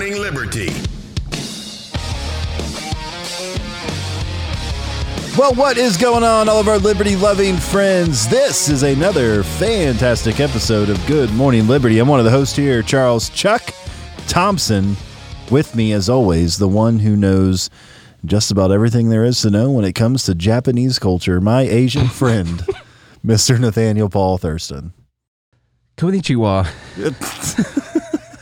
Morning Liberty. Well, what is going on, all of our liberty loving friends? This is another fantastic episode of Good Morning Liberty. I'm one of the hosts here, Charles Chuck Thompson. With me, as always, the one who knows just about everything there is to know when it comes to Japanese culture, my Asian friend, Mr. Nathaniel Paul Thurston. Konnichiwa.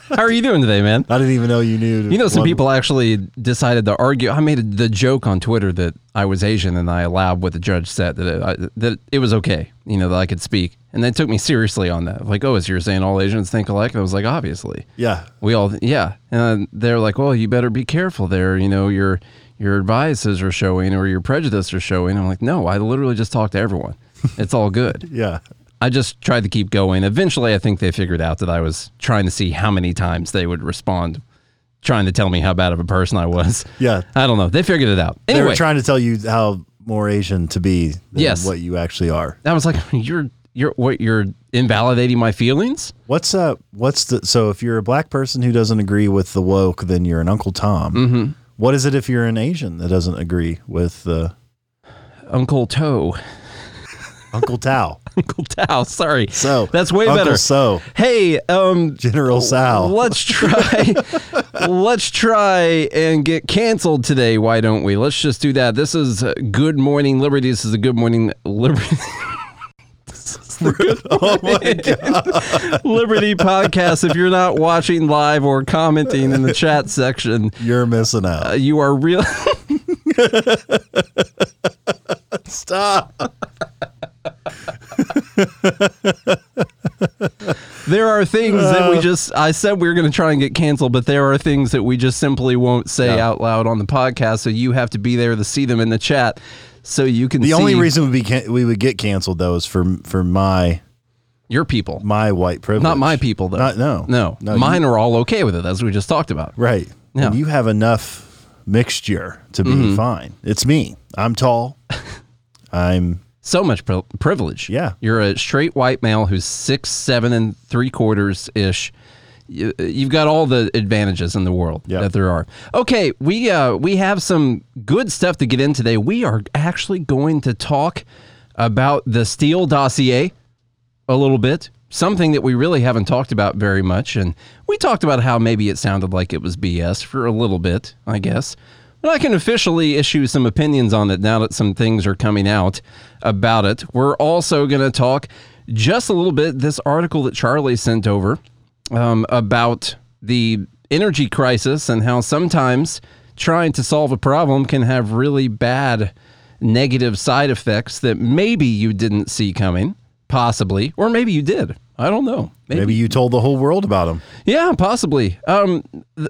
How are you doing today, man? I didn't even know you knew. You know, some one- people actually decided to argue. I made the joke on Twitter that I was Asian, and I allowed what the judge said that it, I, that it was okay. You know that I could speak, and they took me seriously on that. Like, oh, so you're saying all Asians think alike? And I was like, obviously, Yeah. we all, yeah. And they're like, well, you better be careful there. You know, your your biases are showing, or your prejudice are showing. I'm like, no, I literally just talked to everyone. It's all good. Yeah. I just tried to keep going. Eventually, I think they figured out that I was trying to see how many times they would respond, trying to tell me how bad of a person I was. Yeah. I don't know. They figured it out. They were trying to tell you how more Asian to be than Yes. what you actually are. I was like, "You're, you're, what? You're invalidating my feelings." What's uh what's the so if you're a black person who doesn't agree with the woke, then you're an Uncle Tom. Mm-hmm. What is it if you're an Asian that doesn't agree with the Uncle Toe, Uncle Tao? Uncle Tao. Sorry, So that's way Uncle better. So Hey, um, General Sal. let's try, let's try and get canceled today. Why don't we? Let's just do that. This is uh, Good Morning Liberty. This is a Good Morning Liberty. oh my god, Liberty podcast. If you're not watching live or commenting in the chat section, you're missing uh, out. you are real. Stop. there are things that we just. I said we were going to try and get canceled, but there are things that we just simply won't say Yeah. out loud on the podcast. So you have to be there to see them in the chat, so you can. The see only reason we can- we would get canceled though is for for my your people, my white privilege. not my people, though. Not, no, no, no. Mine you- are all okay with it, as we just talked about. right. Yeah. And you have enough mixture to be Mm-hmm. fine. It's me. I'm tall. I'm So much pri- privilege. Yeah. You're a straight white male who's six, seven, and three quarters ish. You, you've got all the advantages in the world Yeah. that there are. Okay, we uh, we have some good stuff to get in today. We are actually going to talk about the Steele dossier a little bit. Something that we really haven't talked about very much, and we talked about how maybe it sounded like it was BS for a little bit, I guess. But I can officially issue some opinions on it now that some things are coming out about it. We're also going to talk just a little bit this article that Charlie sent over um, about the energy crisis and how sometimes trying to solve a problem can have really bad negative side effects that maybe you didn't see coming, possibly, or maybe you did. I don't know. maybe you told the whole world about them. Yeah, possibly. Um,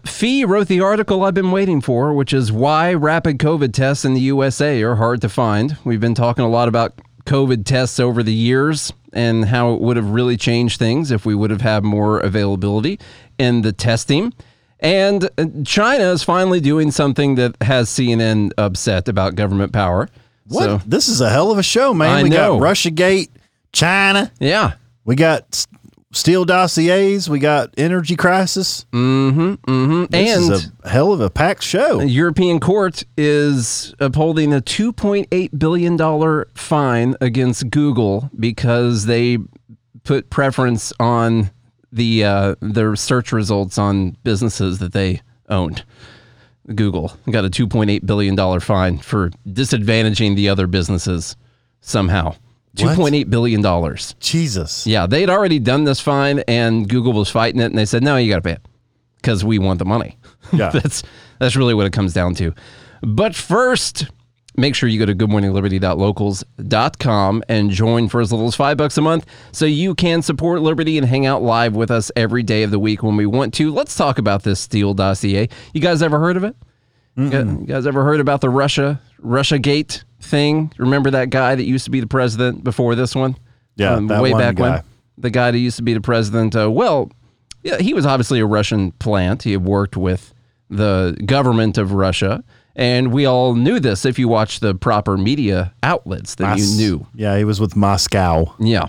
Fee wrote the article I've been waiting for, which is why rapid COVID tests in the USA are hard to find. We've been talking a lot about COVID tests over the years and how it would have really changed things if we would have had more availability in the testing. And uh, China is finally doing something that has CNN upset about government power. What? So, this is a hell of a show, man. I we know. got Russia Gate, China. yeah. We got steel dossiers. We got energy crisis. Mm-hmm. Mm-hmm. This and is a hell of a packed show. The European court is upholding a $2.8 billion fine against Google because they put preference on the uh, their search results on businesses that they owned. Google got a $2.8 billion fine for disadvantaging the other businesses somehow. What? $2.8 billion. Jesus. Yeah, they'd already done this fine, and Google was fighting it, and they said, "No, you got to pay it because we want the money." Yeah. that's that's really what it comes down to. But first, make sure you go to goodmorningliberty.locals.com and join for as little as five bucks a month, so you can support Liberty and hang out live with us every day of the week when we want to. Let's talk about this Steele dossier. You guys ever heard of it? You guys- you guys ever heard about the Russia Russia Gate thing? Remember that guy that used to be the president before this one? Yeah, that way one back guy. when the guy that used to be the president. Uh, well, yeah, he was obviously a Russian plant. He had worked with the government of Russia, and we all knew this if you watched the proper media outlets. Then Mas- you knew. Yeah, he was with Moscow. Yeah.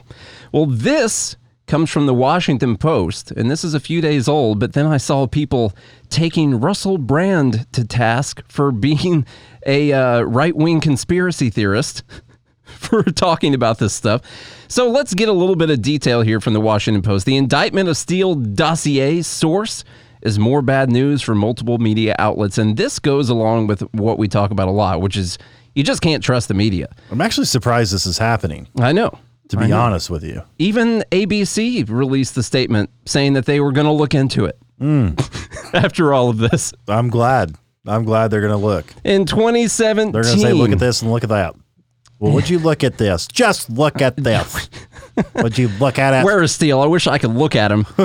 Well, this comes from the Washington Post, and this is a few days old, but then I saw people taking Russell Brand to task for being a uh, right wing conspiracy theorist for talking about this stuff. So let's get a little bit of detail here from the Washington Post. The indictment of Steele dossier source is more bad news for multiple media outlets. And this goes along with what we talk about a lot, which is you just can't trust the media. I'm actually surprised this is happening, I know. To be honest with you. Even ABC released the statement saying that they were going to look into it hmm. after all of this. I'm glad. I'm glad they're going to look. In 2017, They're going to say, look at this and look at that. Well, would you look at this? Just look at this. would you look at it? Where is Steele? I wish I could look at him.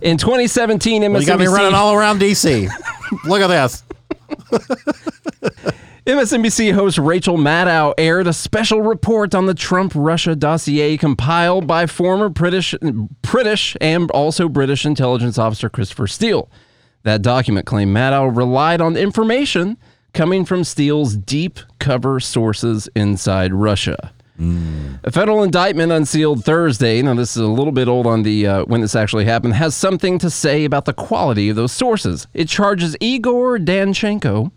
In 2017, MSNBC, Well, you got me running all around DC. look at this. MSNBC host Rachel Maddow aired a special report on the Trump Russia dossier compiled by former British, British and also British intelligence officer Christopher Steele. That document claimed Maddow relied on information coming from Steele's deep cover sources inside Russia. A federal indictment unsealed Thursday. Now, this is a little bit old on the uh, when this actually happened. Has something to say about the quality of those sources. It charges Igor Danchenko,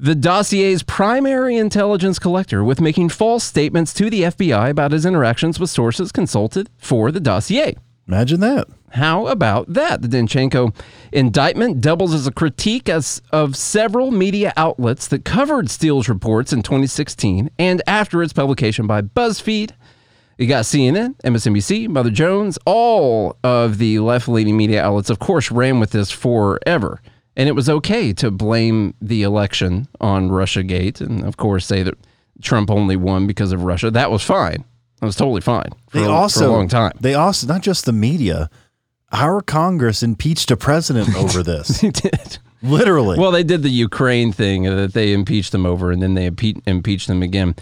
the dossier's primary intelligence collector, with making false statements to the FBI about his interactions with sources consulted for the dossier. Imagine that. How about that? The Danchenko indictment doubles as a critique as, of several media outlets that covered Steele's reports in 2016 and after its publication by BuzzFeed. You got CNN, MSNBC, Mother Jones, all of the left leaning media outlets, of course, ran with this forever. And it was okay to blame the election on Russiagate and, of course, say that Trump only won because of Russia. That was fine. That was totally fine for, They also for a long time. They also not just the media. Our Congress impeached a president over this. They did. Literally. Well, they did the Ukraine thing uh, that they impeached them over, and then they impe- impeached them again.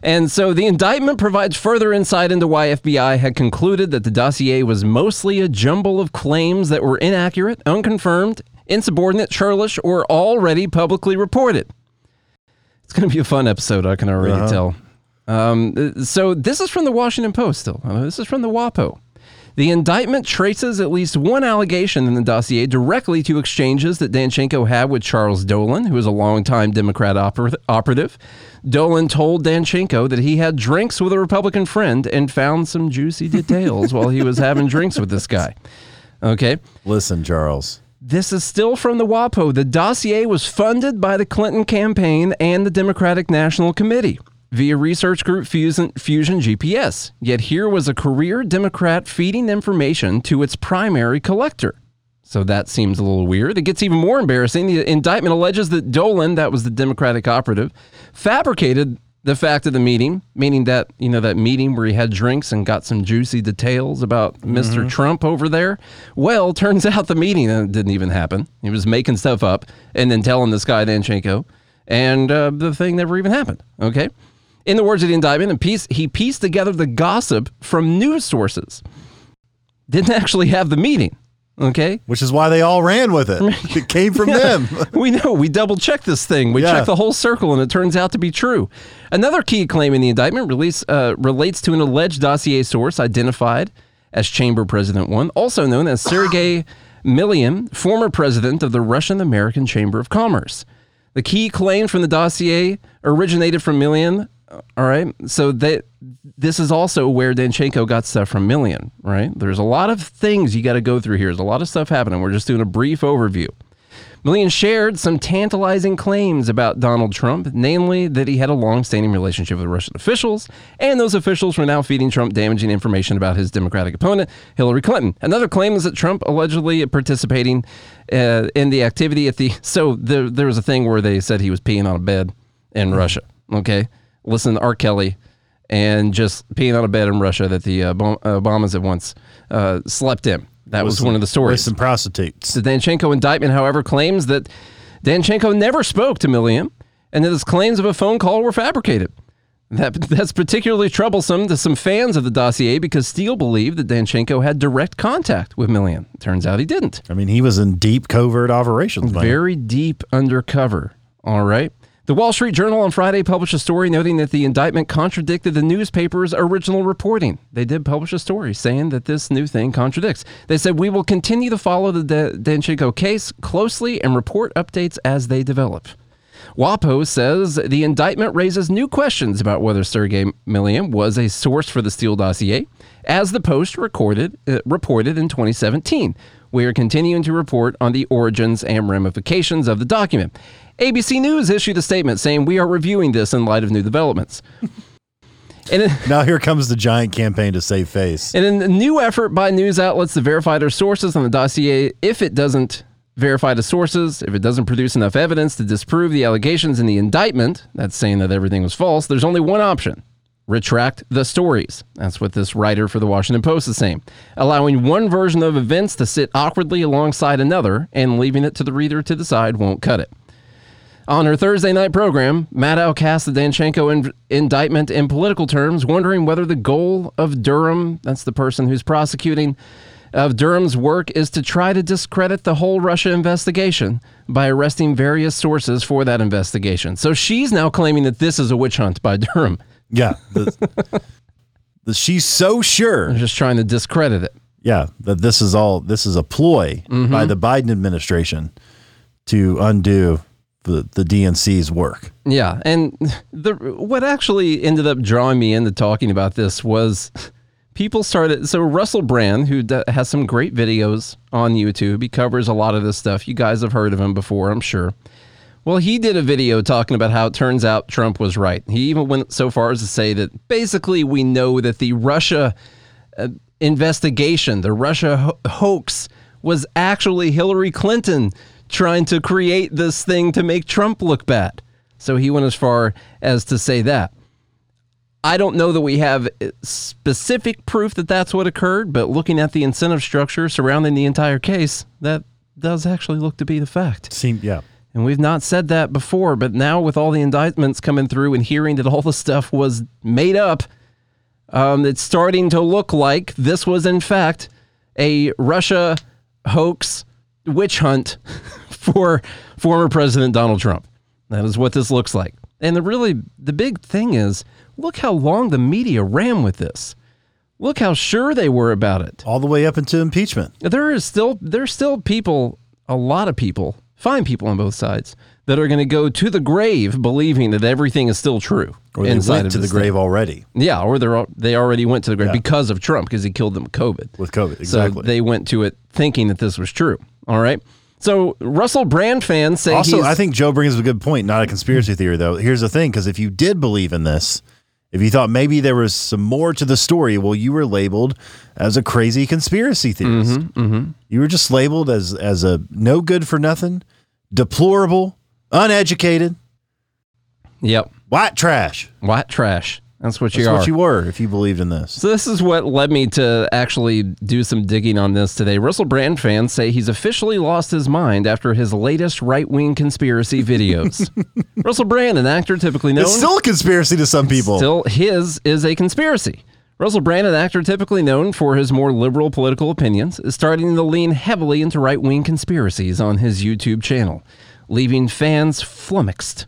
And so the indictment provides further insight into why FBI had concluded that the dossier was mostly a jumble of claims that were inaccurate, unconfirmed, insubordinate, churlish, or already publicly reported. It's going to be a fun episode, I can already tell. Um, uh, so this is from the Washington Post still. Uh, This is from the WAPO. The indictment traces at least one allegation in the dossier directly to exchanges that Danchenko had with Charles Dolan, who is a longtime Democrat oper- operative. Dolan told Danchenko that he had drinks with a Republican friend and found some juicy details while he was having drinks with this guy. Okay. Listen, Charles. This is still from the WAPO. The dossier was funded by the Clinton campaign and the Democratic National Committee via research group Fusion, Fusion GPS. Yet here was a career Democrat feeding information to its primary collector. So that seems a little weird. It gets even more embarrassing. The indictment alleges that Dolan, that was the Democratic operative, fabricated the fact of the meeting, meaning that, you know, that meeting where he had drinks and got some juicy details about Mr. Trump over there. Well, turns out the meeting uh, didn't even happen. He was making stuff up and then telling this guy, Danchenko, and uh, the thing never even happened. Okay. In the words of the indictment, and piece, he pieced together the gossip from news sources. Didn't actually have the meeting. Okay. Which is why they all ran with it. It came from them. we know. We double checked this thing. We Yeah. checked the whole circle, and it turns out to be true. Another key claim in the indictment release, uh, relates to an alleged dossier source identified as Chamber President One, also known as Sergei Millian, former president of the Russian American Chamber of Commerce. The key claim from the dossier originated from Millian. All right, so that this is also where Danchenko got stuff from Millian. Right, there's a lot of things you got to go through here. There's a lot of stuff happening. We're just doing a brief overview. Millian shared some tantalizing claims about Donald Trump, namely that he had a long-standing relationship with Russian officials, and those officials were now feeding Trump damaging information about his Democratic opponent, Hillary Clinton. Another claim is that Trump allegedly participating uh, in the activity at the. So there, there was a thing where they said he was peeing on a bed in Russia. Okay, listen to R. Kelly and just peeing on a bed in Russia that the uh, Bo- Obamas had once uh, slept in. That was, one of the stories. With some prostitutes. The Danchenko indictment, however, claims that Danchenko never spoke to Millian and that his claims of a phone call were fabricated. That, that's particularly troublesome to some fans of the dossier because Steele believed that Danchenko had direct contact with Millian. Turns out he didn't. I mean, he was in deep covert operations. man. Very deep undercover. All right. The Wall Street Journal on Friday published a story noting that the indictment contradicted the newspaper's original reporting. They did publish a story saying that this new thing contradicts. They said, We will continue to follow the Danchenko case closely and report updates as they develop. WAPO says the indictment raises new questions about whether Sergei Millian was a source for the Steele dossier, as the Post recorded, uh, reported in 2017. We are continuing to report on the origins and ramifications of the document. ABC News issued a statement saying we are reviewing this in light of new developments. And in, now here comes the giant campaign to save face. And in a new effort by news outlets to verify their sources on the dossier, if it doesn't verify the sources, if it doesn't produce enough evidence to disprove the allegations in the indictment, that's saying that everything was false, there's only one option. Retract the stories. That's what this writer for the Washington Post is saying. Allowing one version of events to sit awkwardly alongside another and leaving it to the reader to decide won't cut it. On her Thursday night program, Maddow cast the Danchenko in- indictment in political terms, wondering whether the goal of Durham, that's the person who's prosecuting, of Durham's work is to try to discredit the whole Russia investigation by arresting various sources for that investigation. So she's now claiming that this is a witch hunt by Durham. Yeah. The, the, she's so sure. They're just trying to discredit it. Yeah, that this is all this is a ploy mm-hmm. by the Biden administration to undo the the DNC's work. Yeah, and the what actually ended up drawing me into talking about this was people started. So Russell Brand, who has some great videos on YouTube, he covers a lot of this stuff. You guys have heard of him before, I'm sure. Well, he did a video talking about how it turns out Trump was right. He even went so far as to say that basically we know that the Russia uh, investigation, the Russia ho- hoax, was actually Hillary Clinton trying to create this thing to make Trump look bad. So he went as far as to say that. I don't know that we have specific proof that that's what occurred, but looking at the incentive structure surrounding the entire case, that does actually look to be the fact. Seem yeah. And we've not said that before, but now with all the indictments coming through and hearing that all the stuff was made up, um, it's starting to look like this was in fact a Russia hoax witch hunt for former President Donald Trump. That is what this looks like. And the really the big thing is look how long the media ran with this. Look how sure they were about it. All the way up into impeachment. There is still there's still people, a lot of people, fine people on both sides, that are going to go to the grave believing that everything is still true. Or they went to the grave thing. already. Yeah, or they they already went to the grave yeah. because of Trump because he killed them with COVID. With COVID, exactly. So they went to it thinking that this was true. All right. So Russell Brand fans say also. I think Joe brings up a good point. Not a conspiracy theory though. Here's the thing: because if you did believe in this, if you thought maybe there was some more to the story, well, you were labeled as a crazy conspiracy theorist. Mm-hmm, mm-hmm. You were just labeled as as a no good for nothing, deplorable, uneducated. Yep. White trash. White trash. That's what you That's are. what you were if you believed in this. So this is what led me to actually do some digging on this today. Russell Brand fans say he's officially lost his mind after his latest right-wing conspiracy videos. Russell Brand, an actor typically known, it's still a conspiracy to some people. Still, his is a conspiracy. Russell Brand, an actor typically known for his more liberal political opinions, is starting to lean heavily into right-wing conspiracies on his YouTube channel, leaving fans flummoxed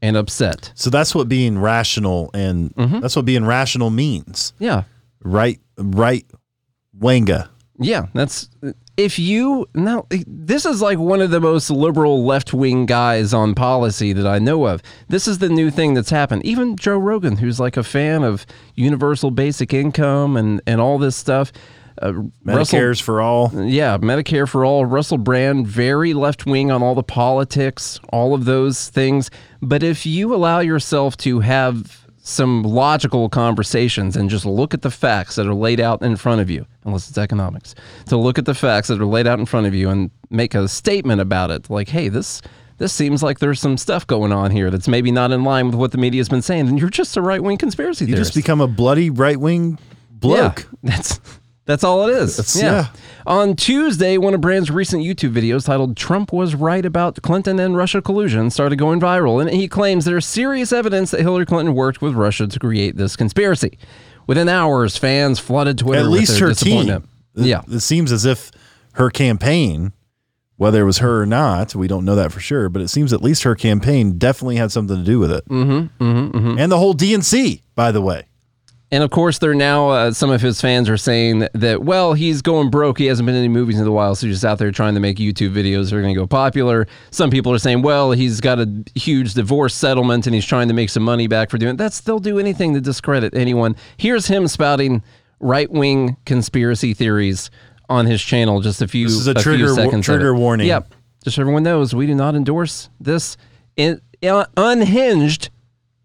and upset. So that's what being rational and mm-hmm. that's what being rational means. Yeah. Right right wanga. Yeah, that's if you now this is like one of the most liberal left-wing guys on policy that I know of. This is the new thing that's happened. Even Joe Rogan who's like a fan of universal basic income and and all this stuff uh, Medicare's Russell, for all. Yeah, Medicare for all. Russell Brand, very left wing on all the politics, all of those things. But if you allow yourself to have some logical conversations and just look at the facts that are laid out in front of you, unless it's economics, to look at the facts that are laid out in front of you and make a statement about it, like, hey, this this seems like there's some stuff going on here that's maybe not in line with what the media's been saying, and you're just a right wing conspiracy you theorist. You just become a bloody right wing bloke. Yeah, that's that's all it is. Yeah. yeah. On Tuesday, one of Brand's recent YouTube videos titled Trump Was Right About Clinton and Russia Collusion started going viral, and he claims there's serious evidence that Hillary Clinton worked with Russia to create this conspiracy. Within hours, fans flooded Twitter At least her team. Yeah. It seems as if her campaign Whether it was her or not, we don't know that for sure. But it seems at least her campaign definitely had something to do with it, mm-hmm, mm-hmm, and the whole DNC, by the way. And of course, they're now uh, some of his fans are saying that, well, he's going broke. He hasn't been in any movies in a while, so he's just out there trying to make YouTube videos that are going to go popular. Some people are saying, well, he's got a huge divorce settlement and he's trying to make some money back for doing that. They'll do anything to discredit anyone. Here's him spouting right wing conspiracy theories on his channel. Just a few. This is a, few trigger of trigger warning. Yep. Just so everyone knows, we do not endorse this in, uh, unhinged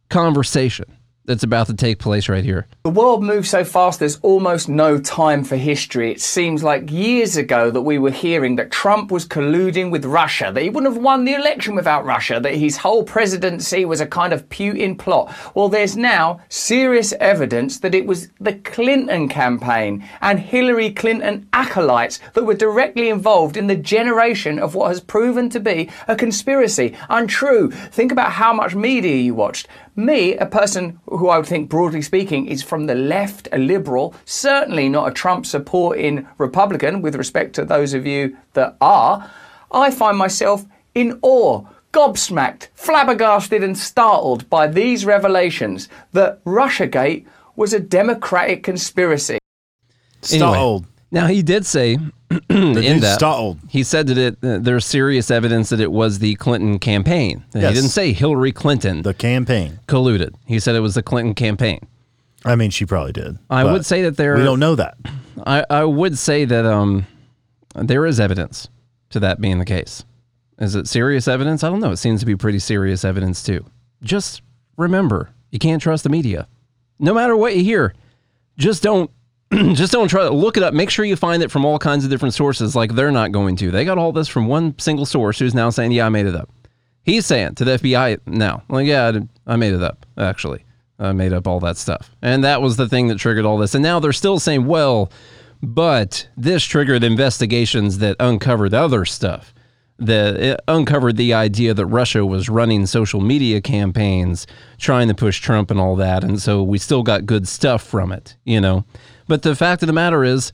conversation that's about to take place right here. The world moves so fast, there's almost no time for history. It seems like years ago that we were hearing that Trump was colluding with Russia, that he wouldn't have won the election without Russia, that his whole presidency was a kind of Putin plot. Well, there's now serious evidence that it was the Clinton campaign and Hillary Clinton acolytes that were directly involved in the generation of what has proven to be a conspiracy. Untrue. Think about how much media you watched. Me, a person who I would think, broadly speaking, is from the left, a liberal, certainly not a Trump supporting Republican, with respect to those of you that are, I find myself in awe, gobsmacked, flabbergasted, and startled by these revelations that Russiagate was a democratic conspiracy. Stalled. Now he did say The in that stalled. he said that it uh, there's serious evidence that it was the Clinton campaign. He didn't say Hillary Clinton The campaign. colluded. He said it was the Clinton campaign. I mean, she probably did. I but would say that there we don't know that. I, I would say that um there is evidence to that being the case. Is it serious evidence? I don't know. It seems to be pretty serious evidence too. Just remember, you can't trust the media. No matter what you hear, just don't just don't try to look it up. Make sure you find it from all kinds of different sources like they're not going to. They got all this from one single source who's now saying, "Yeah, I made it up." He's saying to the FBI now, like, "Yeah, I, made it up, actually. I made up all that stuff." And that was the thing that triggered all this. And now they're still saying, "Well, but this triggered investigations that uncovered other stuff. That it uncovered the idea that Russia was running social media campaigns trying to push Trump and all that. And so we still got good stuff from it, you know. But the fact of the matter is,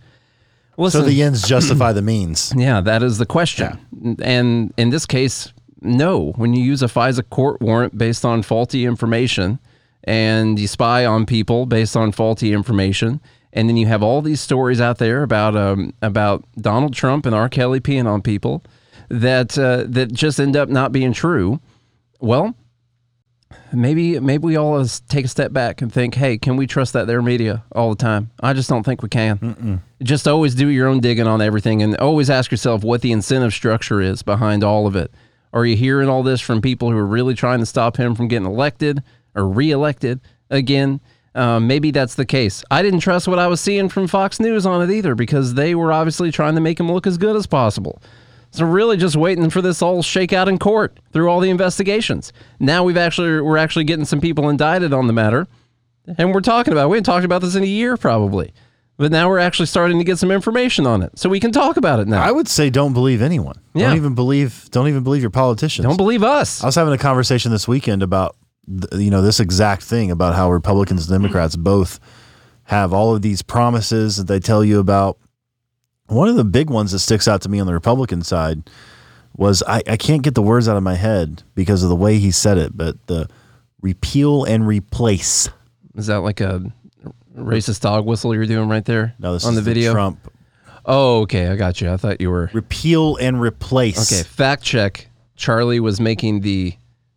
listen, So the ends justify the means. yeah, that is the question. And in this case, no. When you use a FISA court warrant based on faulty information and you spy on people based on faulty information, and then you have all these stories out there about um, about Donald Trump and R. Kelly peeing on people that uh, that just end up not being true. Well, maybe maybe we all take a step back and think, hey, can we trust that their media all the time? I just don't think we can. Just always do your own digging on everything, and always ask yourself what the incentive structure is behind all of it. Are you hearing all this from people who are really trying to stop him from getting elected or reelected again? Um, maybe that's the case. I didn't trust what I was seeing from Fox News on it either because they were obviously trying to make him look as good as possible. So really just waiting for this all shake out in court through all the investigations. Now we've actually we're actually getting some people indicted on the matter. And we're talking about it. we haven't talked about this in a year probably. But now we're actually starting to get some information on it. So we can talk about it now. I would say don't believe anyone. Yeah. Don't even believe. Don't even believe your politicians. Don't believe us. I was having a conversation this weekend about you know this exact thing about how Republicans and Democrats both have all of these promises that they tell you about. One of the big ones that sticks out to me on the Republican side was I, I can't get the words out of my head because of the way he said it, but the repeal and replace. Is that like a racist dog whistle you're doing right there No, this on is the video? Trump Oh, okay. I got you. I thought you were. repeal and replace. Okay, fact check. Charlie was making the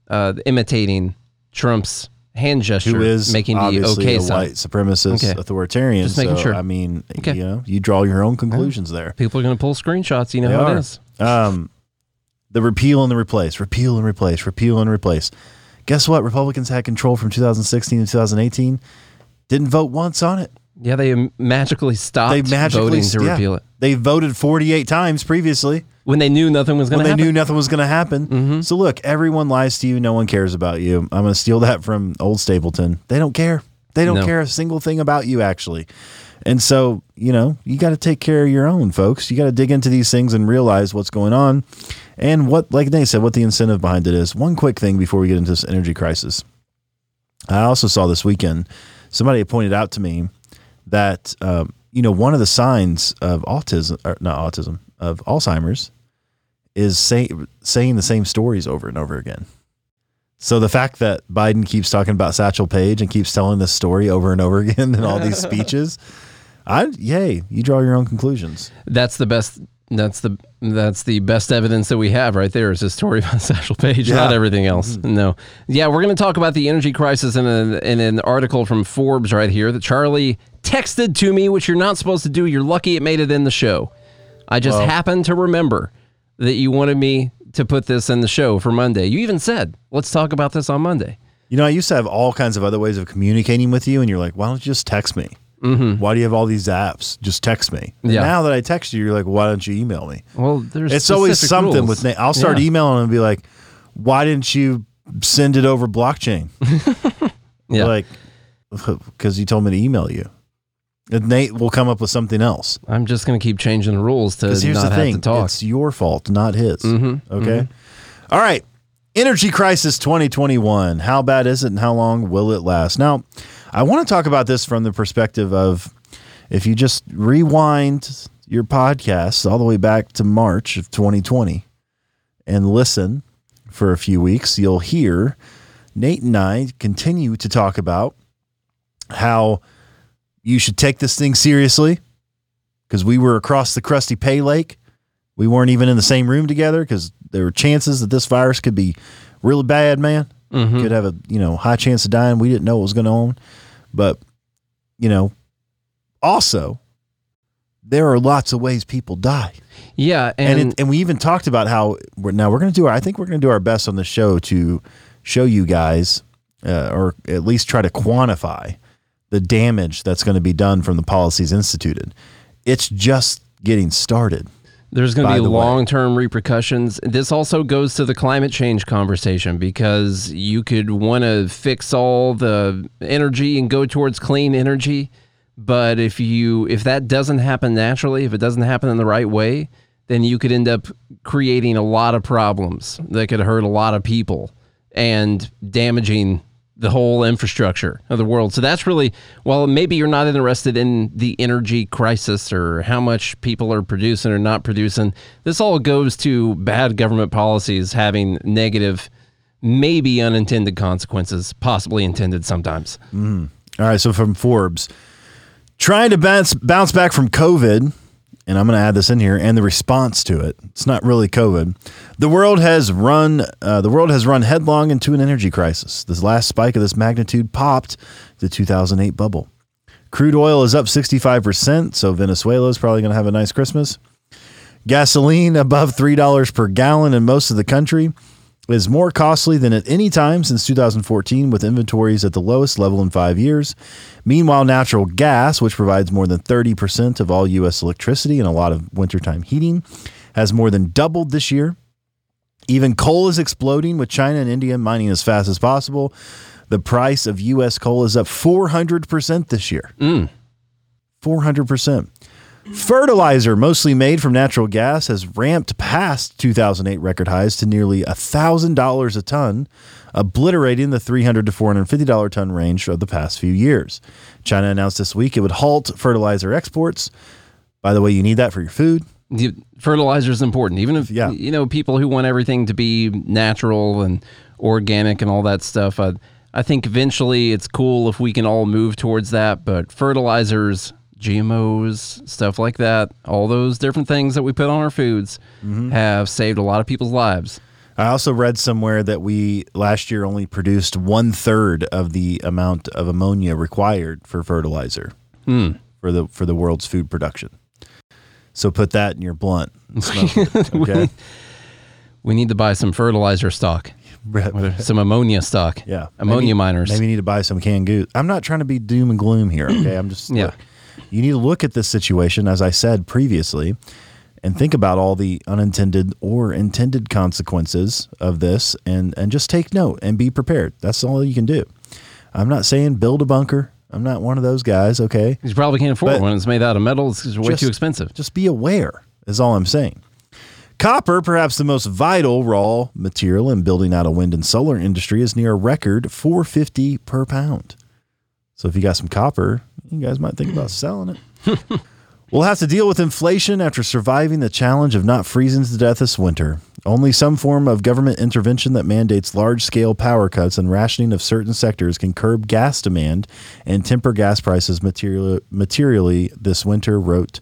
uh, imitating Trump's hand gesture, who is making the obviously okay a sign. white supremacist Okay. authoritarian. Just making so, sure. I mean, Okay. you know, you draw your own conclusions there. People are going to pull screenshots. You know They how are. it is. Um, the repeal and the replace, repeal and replace, repeal and replace. Guess what? Republicans had control from 2016 to 2018. Didn't vote once on it. Yeah, they magically stopped They magically voting to yeah. repeal it They voted 48 times previously when they knew nothing was going when to they happen. knew nothing was going to happen. Mm-hmm. So look, everyone lies to you. No one cares about you. I'm going to steal that from old Stapleton. They don't care. They don't No. care a single thing about you actually. And so, you know, you got to take care of your own folks. You got to dig into these things and realize what's going on and what, like they said, what the incentive behind it is. One quick thing before we get into this energy crisis. I also saw this weekend, somebody pointed out to me that, um, you know, one of the signs of autism, or not autism, of Alzheimer's is say, saying the same stories over and over again. So the fact that Biden keeps talking about Satchel Paige and keeps telling this story over and over again in all these speeches, I yay, you draw your own conclusions. That's the best. That's the that's the best evidence that we have right there is a story about Satchel Paige, not everything else. Mm-hmm. No, yeah, we're going to talk about the energy crisis in, a, in an article from Forbes right here that Charlie texted to me, which you're not supposed to do. You're lucky it made it in the show. I just happened to remember that you wanted me to put this in the show for Monday. You even said, "Let's talk about this on Monday." You know, I used to have all kinds of other ways of communicating with you, and you're like, why don't you just text me? Mm-hmm. Why do you have all these apps? Just text me. Yeah. Now that I text you, you're like, why don't you email me? Well, there's It's always something rules. with Nate. I'll start Yeah. emailing and be like, why didn't you send it over blockchain? Yeah. Like, because you told me to email you. Nate will come up with something else. I'm just going to keep changing the rules to here's not the have thing to talk. it's your fault, not his. Mm-hmm. Okay. All right. Energy crisis 2021. How bad is it and how long will it last? Now, I want to talk about this from the perspective of if you just rewind your podcast all the way back to March of 2020 and listen for a few weeks, you'll hear Nate and I continue to talk about how you should take this thing seriously because we were across the crusty pay lake. We weren't even in the same room together because there were chances that this virus could be really bad, man. Mhm. Could have a you know high chance of dying. We didn't know what was going on, but you know, also there are lots of ways people die, Yeah, and and, it, and we even talked about how we're, now we're going to do. Our, I think we're going to do our best on the show to show you guys, uh, or at least try to quantify the damage that's going to be done from the policies instituted. It's just getting started. There's going to be the long term repercussions. This also goes to the climate change conversation because you could want to fix all the energy and go towards clean energy. But if you if that doesn't happen naturally, if it doesn't happen in the right way, then you could end up creating a lot of problems that could hurt a lot of people and damaging the whole infrastructure of the world. So that's really, well, maybe you're not interested in the energy crisis or how much people are producing or not producing. This all goes to bad government policies having negative, maybe unintended consequences, possibly intended sometimes. Mm-hmm. All right, so from Forbes, trying to bounce bounce back from COVID, and I'm going to add this in here, and the response to it. It's not really COVID. The world has run. Uh, the world has run headlong into an energy crisis. This last spike of this magnitude popped the 2008 bubble. Crude oil is up 65 percent, so Venezuela is probably going to have a nice Christmas. Gasoline above $3 per gallon in most of the country is more costly than at any time since 2014, with inventories at the lowest level in five years. Meanwhile, natural gas, which provides more than 30% of all U.S. electricity and a lot of wintertime heating, has more than doubled this year. Even coal is exploding, with China and India mining as fast as possible. The price of U.S. coal is up 400% this year. Mm. 400%. Fertilizer, mostly made from natural gas, has ramped past 2008 record highs to nearly $1,000 a ton, obliterating the $300 to $450 ton range of the past few years. China announced this week it would halt fertilizer exports. By the way, you need that for your food. Fertilizer is important, even if Yeah. you know people who want everything to be natural and organic and all that stuff. I, I think eventually it's cool if we can all move towards that. But fertilizers, GMOs, stuff like that, all those different things that we put on our foods Mm-hmm. have saved a lot of people's lives. I also read somewhere that we last year only produced one third of the amount of ammonia required for fertilizer for the for the world's food production. So put that in your blunt. it, okay. We need to buy some fertilizer stock, some ammonia stock. Yeah, ammonia maybe, miners. Maybe you need to buy some canned goose. I'm not trying to be doom and gloom here. Okay, I'm just Yeah. look, you need to look at this situation as I said previously, and think about all the unintended or intended consequences of this, and and just take note and be prepared. That's all you can do. I'm not saying build a bunker. I'm not one of those guys. Okay, You probably can't afford But- it it's made out of metal. It's way Just- too expensive. just be aware. Is all I'm saying. Copper, perhaps the most vital raw material in building out a wind and solar industry, is near a record 450 per pound. So if you got some copper, you guys might think about selling it. We'll have to deal with inflation after surviving the challenge of not freezing to death this winter. Only some form of government intervention that mandates large scale power cuts and rationing of certain sectors can curb gas demand and temper gas prices material, materially this winter, wrote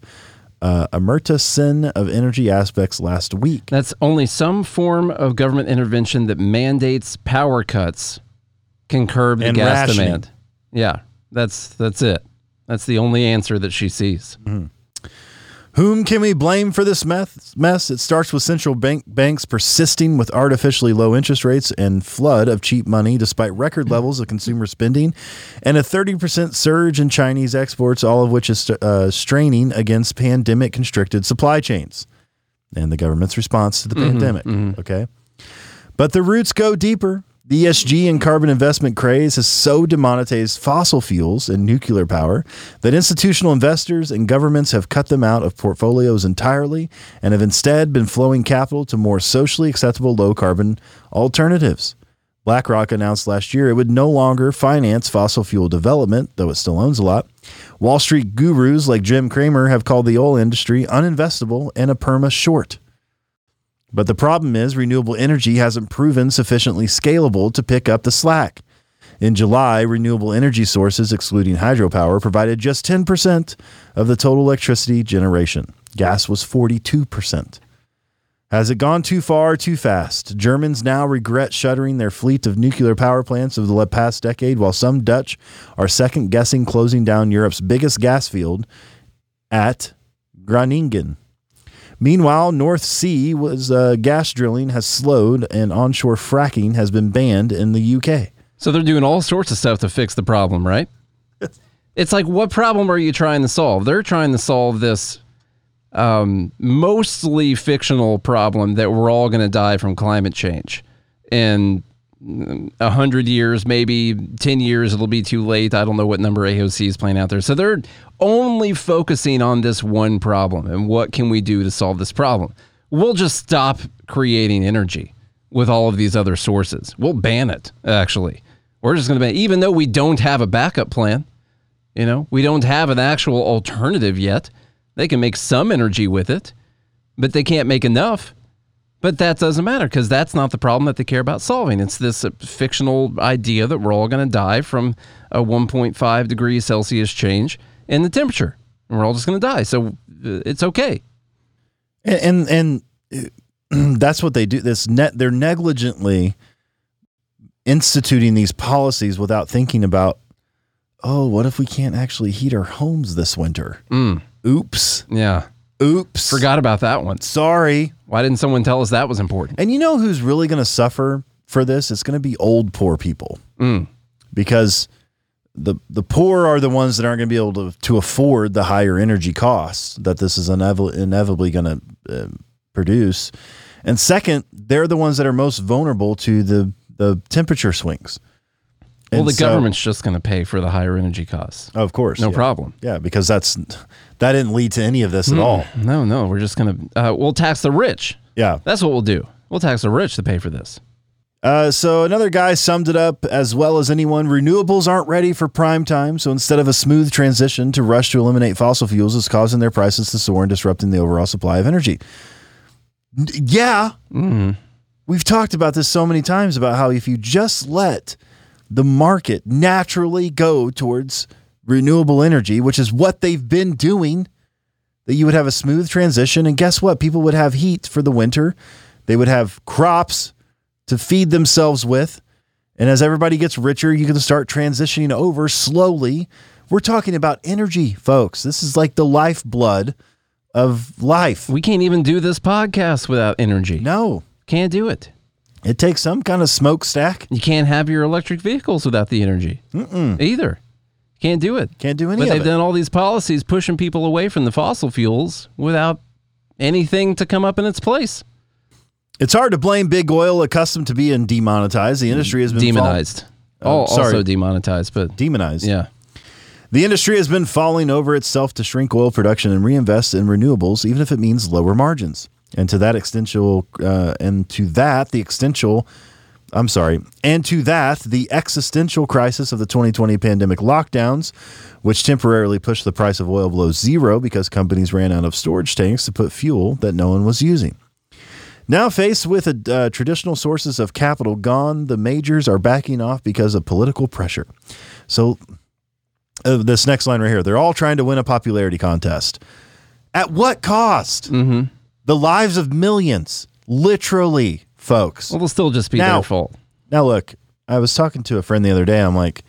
uh, Amrita Sen of Energy Aspects last week. That's only some form of government intervention that mandates power cuts can curb the And gas rationing. demand. Yeah, that's that's it. That's the only answer that she sees. Mm-hmm. Whom can we blame for this mess? It starts with central bank banks persisting with artificially low interest rates and flood of cheap money despite record mm-hmm. levels of consumer spending and a 30% surge in Chinese exports, all of which is uh, straining against pandemic constricted supply chains and the government's response to the mm-hmm. pandemic. Okay. But the roots go deeper. The ESG and carbon investment craze has so demonetized fossil fuels and nuclear power that institutional investors and governments have cut them out of portfolios entirely and have instead been flowing capital to more socially acceptable low carbon alternatives. BlackRock announced last year it would no longer finance fossil fuel development, though it still owns a lot. Wall Street gurus like Jim Cramer have called the oil industry uninvestable and a perma short. But the problem is, renewable energy hasn't proven sufficiently scalable to pick up the slack. In July, renewable energy sources, excluding hydropower, provided just 10% of the total electricity generation. Gas was 42%. Has it gone too far, too fast? Germans now regret shuttering their fleet of nuclear power plants of the past decade, while some Dutch are second guessing closing down Europe's biggest gas field at Groningen. Meanwhile, North Sea was uh, gas drilling has slowed and onshore fracking has been banned in the UK. So they're doing all sorts of stuff to fix the problem, right? it's like, what problem are you trying to solve? They're trying to solve this um, mostly fictional problem that we're all going to die from climate change. And a hundred years, maybe ten years, it'll be too late. I don't know what number AOC is playing out there. So they're only focusing on this one problem and what can we do to solve this problem. We'll just stop creating energy with all of these other sources. We'll ban it. Actually, we're just going to ban, even though we don't have a backup plan. You know, we don't have an actual alternative yet. They can make some energy with it, but they can't make enough. But that doesn't matter because that's not the problem that they care about solving. It's this uh, fictional idea that we're all going to die from a 1.5 degrees Celsius change in the temperature. And we're all just going to die. So uh, it's okay. And and, and that's what they do. This net they're negligently instituting these policies without thinking about, oh, what if we can't actually heat our homes this winter? Mm, Oops. yeah. Oops. Forgot about that one. Sorry. Why didn't someone tell us that was important? And you know who's really going to suffer for this? It's going to be old poor people Mm, because the the poor are the ones that aren't going to be able to to afford the higher energy costs that this is inev- inevitably going to uh, produce. And second, they're the ones that are most vulnerable to the the temperature swings. well, And the so- government's just going to pay for the higher energy costs. of course, No yeah. problem. Yeah, because that's that didn't lead to any of this at all. No, no. We're just going to, uh, we'll tax the rich. Yeah. That's what we'll do. We'll tax the rich to pay for this. Uh, so another guy summed it up as well as anyone. Renewables aren't ready for prime time, so instead of a smooth transition to rush to eliminate fossil fuels, is causing their prices to soar and disrupting the overall supply of energy. N- Yeah, we've talked about this so many times about how if you just let the market naturally go towards renewable energy, which is what they've been doing, that you would have a smooth transition. And guess what? People would have heat for the winter. They would have crops to feed themselves with. And as everybody gets richer, you can start transitioning over slowly. We're talking about energy, folks. This is like the lifeblood of life. We can't even do this podcast without energy. No, Can't do it. it takes some kind of smokestack. You can't have your electric vehicles without the energy either. Can't do it. Can't do any But they've it. done all these policies pushing people away from the fossil fuels without anything to come up in its place. It's hard to blame big oil, accustomed to being demonetized. The industry has been fall- Demonized. Oh, Oh, sorry. also demonetized, but demonized. yeah. The industry has been falling over itself to shrink oil production and reinvest in renewables, even if it means lower margins. And to that extensional, uh, and to that, the extensional I'm sorry. And to that, the existential crisis of the 2020 pandemic lockdowns, which temporarily pushed the price of oil below zero because companies ran out of storage tanks to put fuel that no one was using. Now faced with a, uh, traditional sources of capital gone, the majors are backing off because of political pressure. So, uh, this next line right here, they're all trying to win a popularity contest. At what cost? Mm-hmm. The lives of millions, literally, folks. Well, it'll still just be Now- their fault. Now, look, I was talking to a friend the other day. I'm like,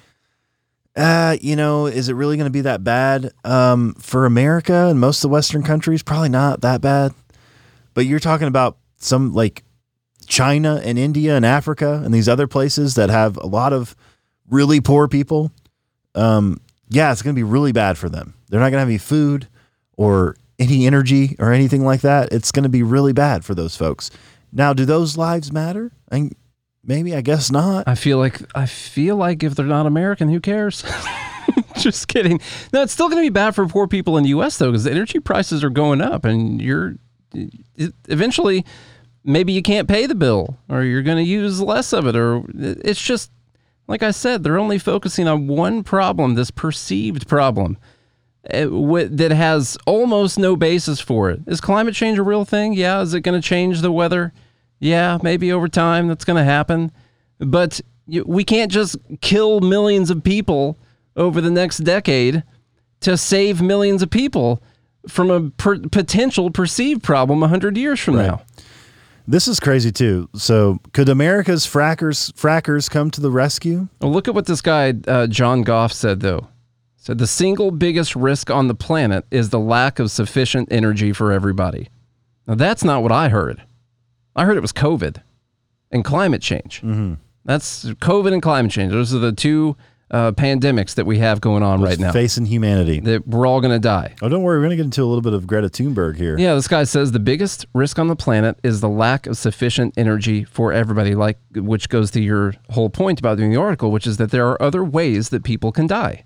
uh, you know, is it really going to be that bad um, for America and most of the Western countries? Probably not that bad. But you're talking about some like China and India and Africa and these other places that have a lot of really poor people. Um, yeah, it's going to be really bad for them. They're not going to have any food or any energy or anything like that. It's going to be really bad for those folks. Now, do those lives matter? I, maybe, I guess not. I feel like I feel like if they're not American, who cares? Just kidding. No, it's still going to be bad for poor people in the U.S. though, because the energy prices are going up, and you're eventually maybe you can't pay the bill, or you're going to use less of it, or it's just like I said, they're only focusing on one problem, this perceived problem. Wi- That has almost no basis for it. Is climate change a real thing? Yeah. Is it going to change the weather? Yeah, maybe over time that's going to happen. But we can't just kill millions of people over the next decade to save millions of people from a per- potential perceived problem 100 years from now. This is crazy too. So, could America's frackers frackers come to the rescue? Well, look at what this guy, uh, John Goff, said, though. Said the single biggest risk on the planet is the lack of sufficient energy for everybody. Now, that's not what I heard. I heard it was COVID and climate change. Mm-hmm. That's COVID and climate change. Those are the two uh, pandemics that we have going on right now. Facing humanity. That we're all going to die. Oh, don't worry. We're going to get into a little bit of Greta Thunberg here. Yeah, this guy says the biggest risk on the planet is the lack of sufficient energy for everybody, like which goes to your whole point about doing the article, which is that there are other ways that people can die.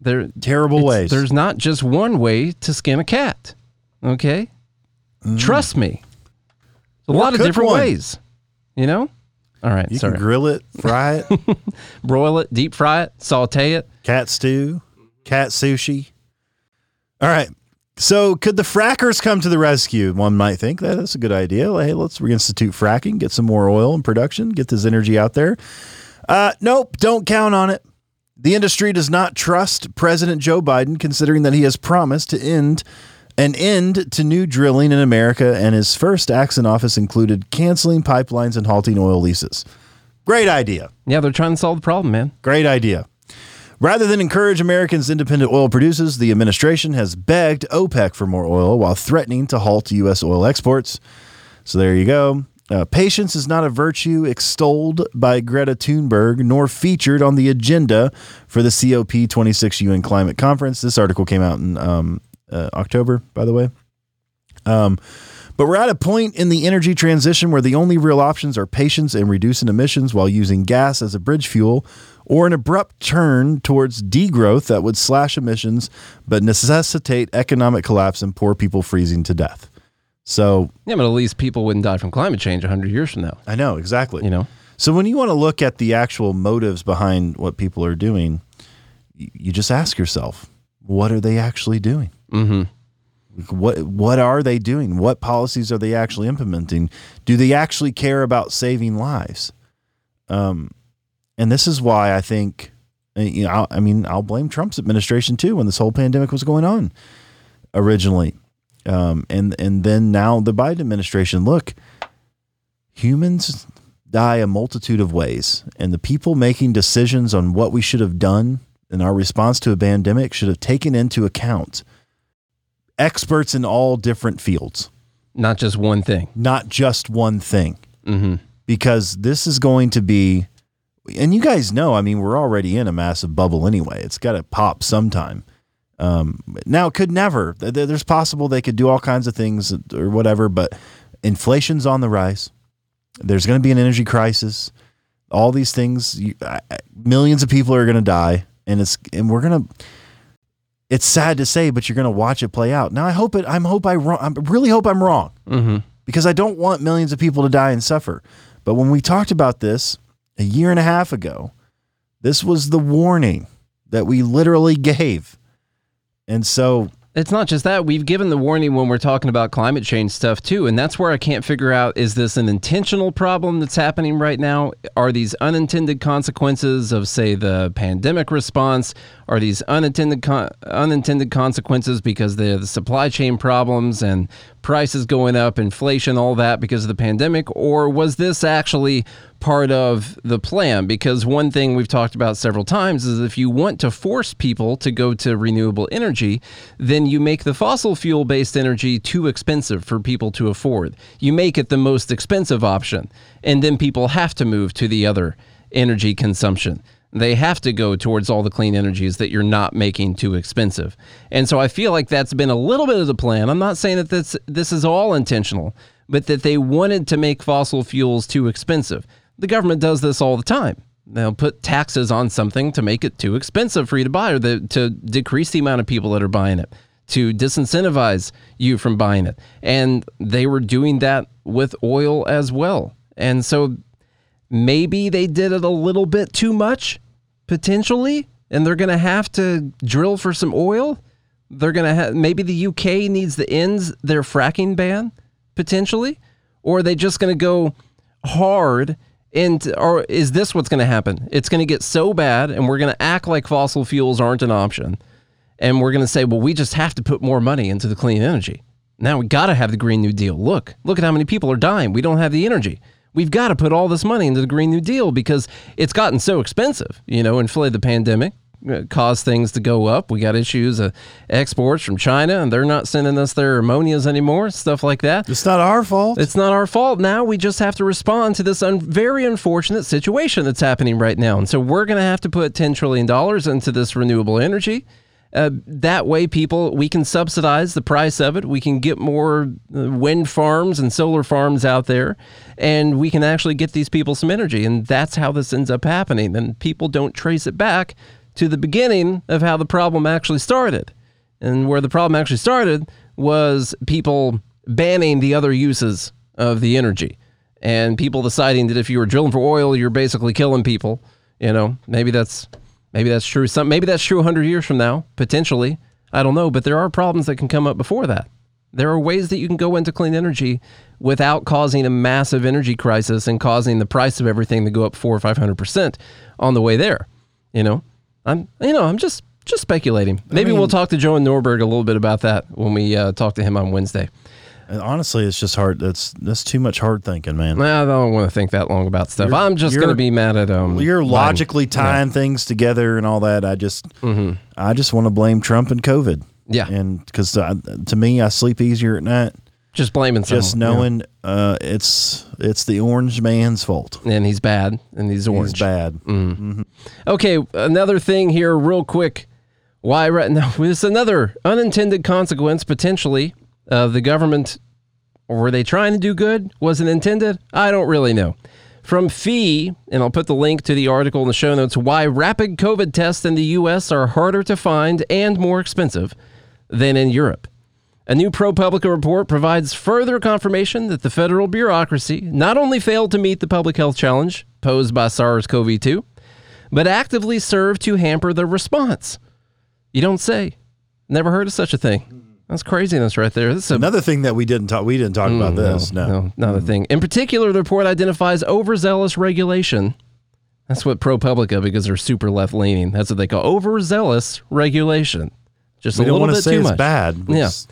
There Terrible ways. There's not just one way to skin a cat. Okay? Trust me. A Mm. Or lot of different one. ways. You know? All right, you sorry. can grill it, fry it, Broil it, deep fry it, saute it. cat stew, cat sushi. All right. So, could the frackers come to the rescue? One might think that that's a good idea. Hey, let's reinstitute fracking, get some more oil in production, get this energy out there. Uh, nope, don't count on it. The industry does not trust President Joe Biden, considering that he has promised to end an end to new drilling in America, and his first acts in office included canceling pipelines and halting oil leases. Great idea. Yeah, they're trying to solve the problem, man. Great idea. Rather than encourage Americans' independent oil producers, the administration has begged OPEC for more oil while threatening to halt U.S. oil exports. So there you go. Uh, patience is not a virtue extolled by Greta Thunberg nor featured on the agenda for the COP26 UN Climate Conference. This article came out in um, uh, October, by the way. Um, but we're at a point in the energy transition where the only real options are patience and reducing emissions while using gas as a bridge fuel, or an abrupt turn towards degrowth that would slash emissions but necessitate economic collapse and poor people freezing to death. So Yeah, but at least people wouldn't die from climate change 100 years from now, I know exactly. you know? So when you want to look at the actual motives behind what people are doing, you just ask yourself, what are they actually doing? Mm-hmm. What what are they doing? What policies are they actually implementing? Do they actually care about saving lives? Um, and this is why I think, uh, you know, I mean, I'll blame Trump's administration too when this whole pandemic was going on originally, um, and and then now the Biden administration. Look, humans die a multitude of ways, and the people making decisions on what we should have done in our response to a pandemic should have taken into account experts in all different fields, Not just one thing. not just one thing, Mm-hmm. because this is going to be, and you guys know, I mean, we're already in a massive bubble anyway. It's got to pop sometime. Um, now, it could never. Th- th- There's possible they could do all kinds of things or whatever, but inflation's on the rise. There's going to be an energy crisis. All these things, you, I- millions of people are going to die, and it's and we're going to. It's sad to say, but you're going to watch it play out. Now, I hope it. I'm hope I wrong. I really hope I'm wrong Mm-hmm. because I don't want millions of people to die and suffer. But when we talked about this a year and a half ago, this was the warning that we literally gave. And so It's not just that. We've given the warning when we're talking about climate change stuff too. And that's where I can't figure out is this an intentional problem that's happening right now? Are these unintended consequences of, say, the pandemic response? Are these unintended con- unintended consequences because the, the supply chain problems and prices going up, inflation, all that because of the pandemic? Or was this actually part of the plan? Because one thing we've talked about several times is if you want to force people to go to renewable energy, then you make the fossil fuel based energy too expensive for people to afford. You make it the most expensive option, and then people have to move to the other energy consumption. They have to go towards all the clean energies that you're not making too expensive. And so I feel like that's been a little bit of the plan. I'm not saying that this this is all intentional, but that they wanted to make fossil fuels too expensive. The government does this all the time. They'll put taxes on something to make it too expensive for you to buy or the, to decrease the amount of people that are buying it, to disincentivize you from buying it. And they were doing that with oil as well. And so maybe they did it a little bit too much, potentially, and they're going to have to drill for some oil. They're going to have maybe the UK needs to end their fracking ban, potentially, or are they just going to go hard? And or is this what's going to happen? It's going to get so bad, and we're going to act like fossil fuels aren't an option, and we're going to say, well, we just have to put more money into the clean energy. Now we got to have the Green New Deal. Look, look at how many people are dying. We don't have the energy. We've got to put all this money into the Green New Deal because it's gotten so expensive. You know, inflated the pandemic, uh, caused things to go up. We got issues of exports from China, and they're not sending us their ammonias anymore, stuff like that. it's not our fault. It's not our fault. Now we just have to respond to this un- very unfortunate situation that's happening right now. And so we're going to have to put $10 trillion into this renewable energy. Uh, that way, people, we can subsidize the price of it. We can get more uh, wind farms and solar farms out there, and we can actually get these people some energy. And that's how this ends up happening. And people don't trace it back to the beginning of how the problem actually started. And where the problem actually started was people banning the other uses of the energy and people deciding that if you were drilling for oil, you're basically killing people. You know, maybe that's maybe that's true. Some maybe that's true 100 years from now, potentially. I don't know, but there are problems that can come up before that. There are ways that you can go into clean energy without causing a massive energy crisis and causing the price of everything to go up four or five hundred percent on the way there. You know, I'm you know I'm just just speculating. Maybe we'll talk to Johan Norberg a little bit about that when we uh, talk to him on Wednesday. Honestly, it's just hard. That's that's too much hard thinking, man. I don't want to think that long about stuff. You're- I'm just going to be mad at um. You're Biden. logically tying things together and all that. I just, I just want to blame Trump and COVID. Mm-hmm. Yeah. and because to me, I sleep easier at night just blaming someone. just knowing uh, it's it's the orange man's fault. And he's bad, and he's orange. He's bad. Mm. Okay, another thing here, real quick. Why right now? This another unintended consequence potentially of the government. Were they trying to do good? Was it intended? I don't really know. From FEE, and I'll put the link to the article in the show notes. Why rapid COVID tests in the U.S. are harder to find and more expensive than in Europe. A new ProPublica report provides further confirmation that the federal bureaucracy not only failed to meet the public health challenge posed by SARS CoV 2, but actively served to hamper the response. You don't say. Never heard of such a thing. That's craziness right there. This is a Another thing that we didn't talk we didn't talk mm, about this. No, no, not a mm. thing. In particular, the report identifies overzealous regulation. That's what ProPublica, because they're super left leaning. That's what they call overzealous regulation. Just we a little bit say too it's much. bad. Yeah. It's-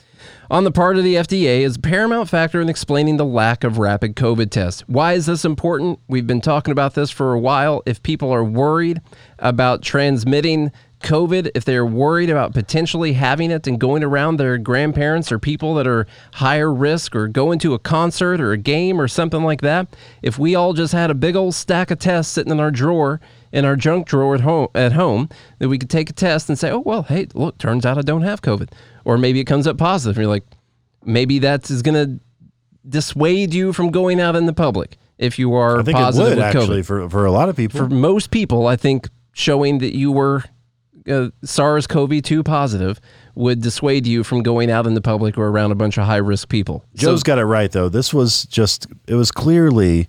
On the part of the FDA is a paramount factor in explaining the lack of rapid COVID tests. Why is this important? We've been talking about this for a while. If people are worried about transmitting COVID, if they're worried about potentially having it and going around their grandparents or people that are higher risk or going to a concert or a game or something like that, if we all just had a big old stack of tests sitting in our drawer, in our junk drawer at home, at home, that we could take a test and say, oh, well, hey, look, turns out I don't have COVID. Or maybe it comes up positive. And you're like, maybe that is going to dissuade you from going out in the public if you are I think it positive would with actually for for a lot of people. For most people, I think showing that you were uh, SARS-CoV-2 positive would dissuade you from going out in the public or around a bunch of high-risk people. Joe's so, got it right though. This was just it was clearly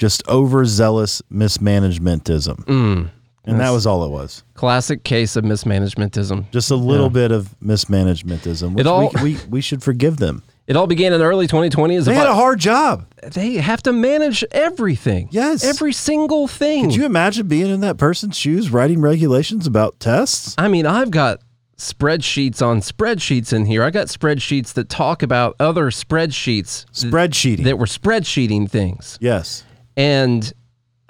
just overzealous mismanagementism. Mm. and that was all it was. Classic case of mismanagementism. Just a little bit of mismanagementism. Which It all- we, we, we should forgive them. It all began in early 2020 as They had a hard job. they have to manage everything. Yes. Every single thing. Could you imagine being in that person's shoes writing regulations about tests? I mean, I've got spreadsheets on spreadsheets in here. I got spreadsheets that talk about other spreadsheets th- that were spreadsheeting things. yes. And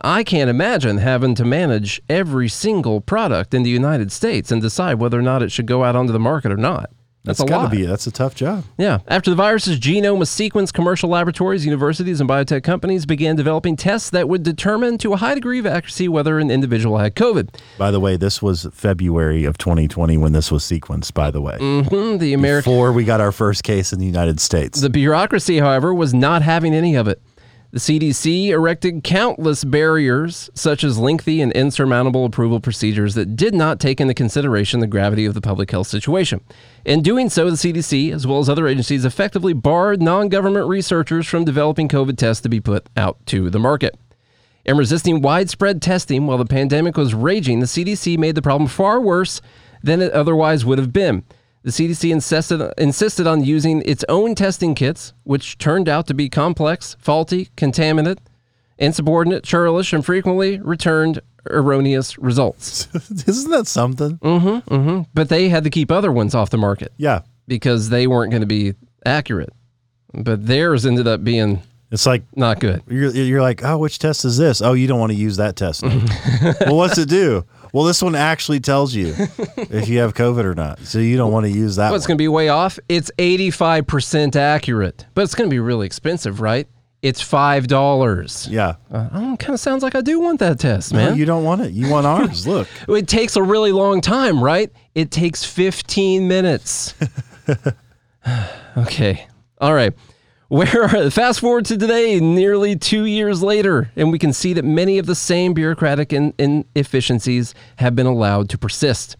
I can't imagine having to manage every single product in the United States and decide whether or not it should go out onto the market or not. That's, That's a got lot. to be. That's a tough job. Yeah. After the virus's genome was sequenced, commercial laboratories, universities, and biotech companies began developing tests that would determine to a high degree of accuracy whether an individual had COVID. By the way, this was February of 2020 when this was sequenced, by the way. Hmm, The American Before we got our first case in the United States. The bureaucracy, however, was not having any of it. The CDC erected countless barriers, such as lengthy and insurmountable approval procedures that did not take into consideration the gravity of the public health situation. In doing so, the CDC, as well as other agencies, effectively barred non government researchers from developing COVID tests to be put out to the market. In resisting widespread testing while the pandemic was raging, the CDC made the problem far worse than it otherwise would have been. The CDC insisted, insisted on using its own testing kits, which turned out to be complex, faulty, contaminant, insubordinate, churlish, and frequently returned erroneous results. Isn't that something? Mm-hmm, mm-hmm. but they had to keep other ones off the market Yeah. because they weren't going to be accurate. But theirs ended up being It's like not good. you're, you're like, oh, which test is this? Oh, you don't want to use that test. well, what's it do? Well, this one actually tells you if you have COVID or not. So you don't want to use that Well, it's going to be way off. It's 85% accurate, but it's going to be really expensive, right? It's $5. Yeah. Uh, oh, kind of sounds like I do want that test, No, man. you don't want it. You want ours. Look. it takes a really long time, right? It takes 15 minutes. okay. All right. Where are fast forward to today, nearly two years later, and we can see that many of the same bureaucratic in- inefficiencies have been allowed to persist.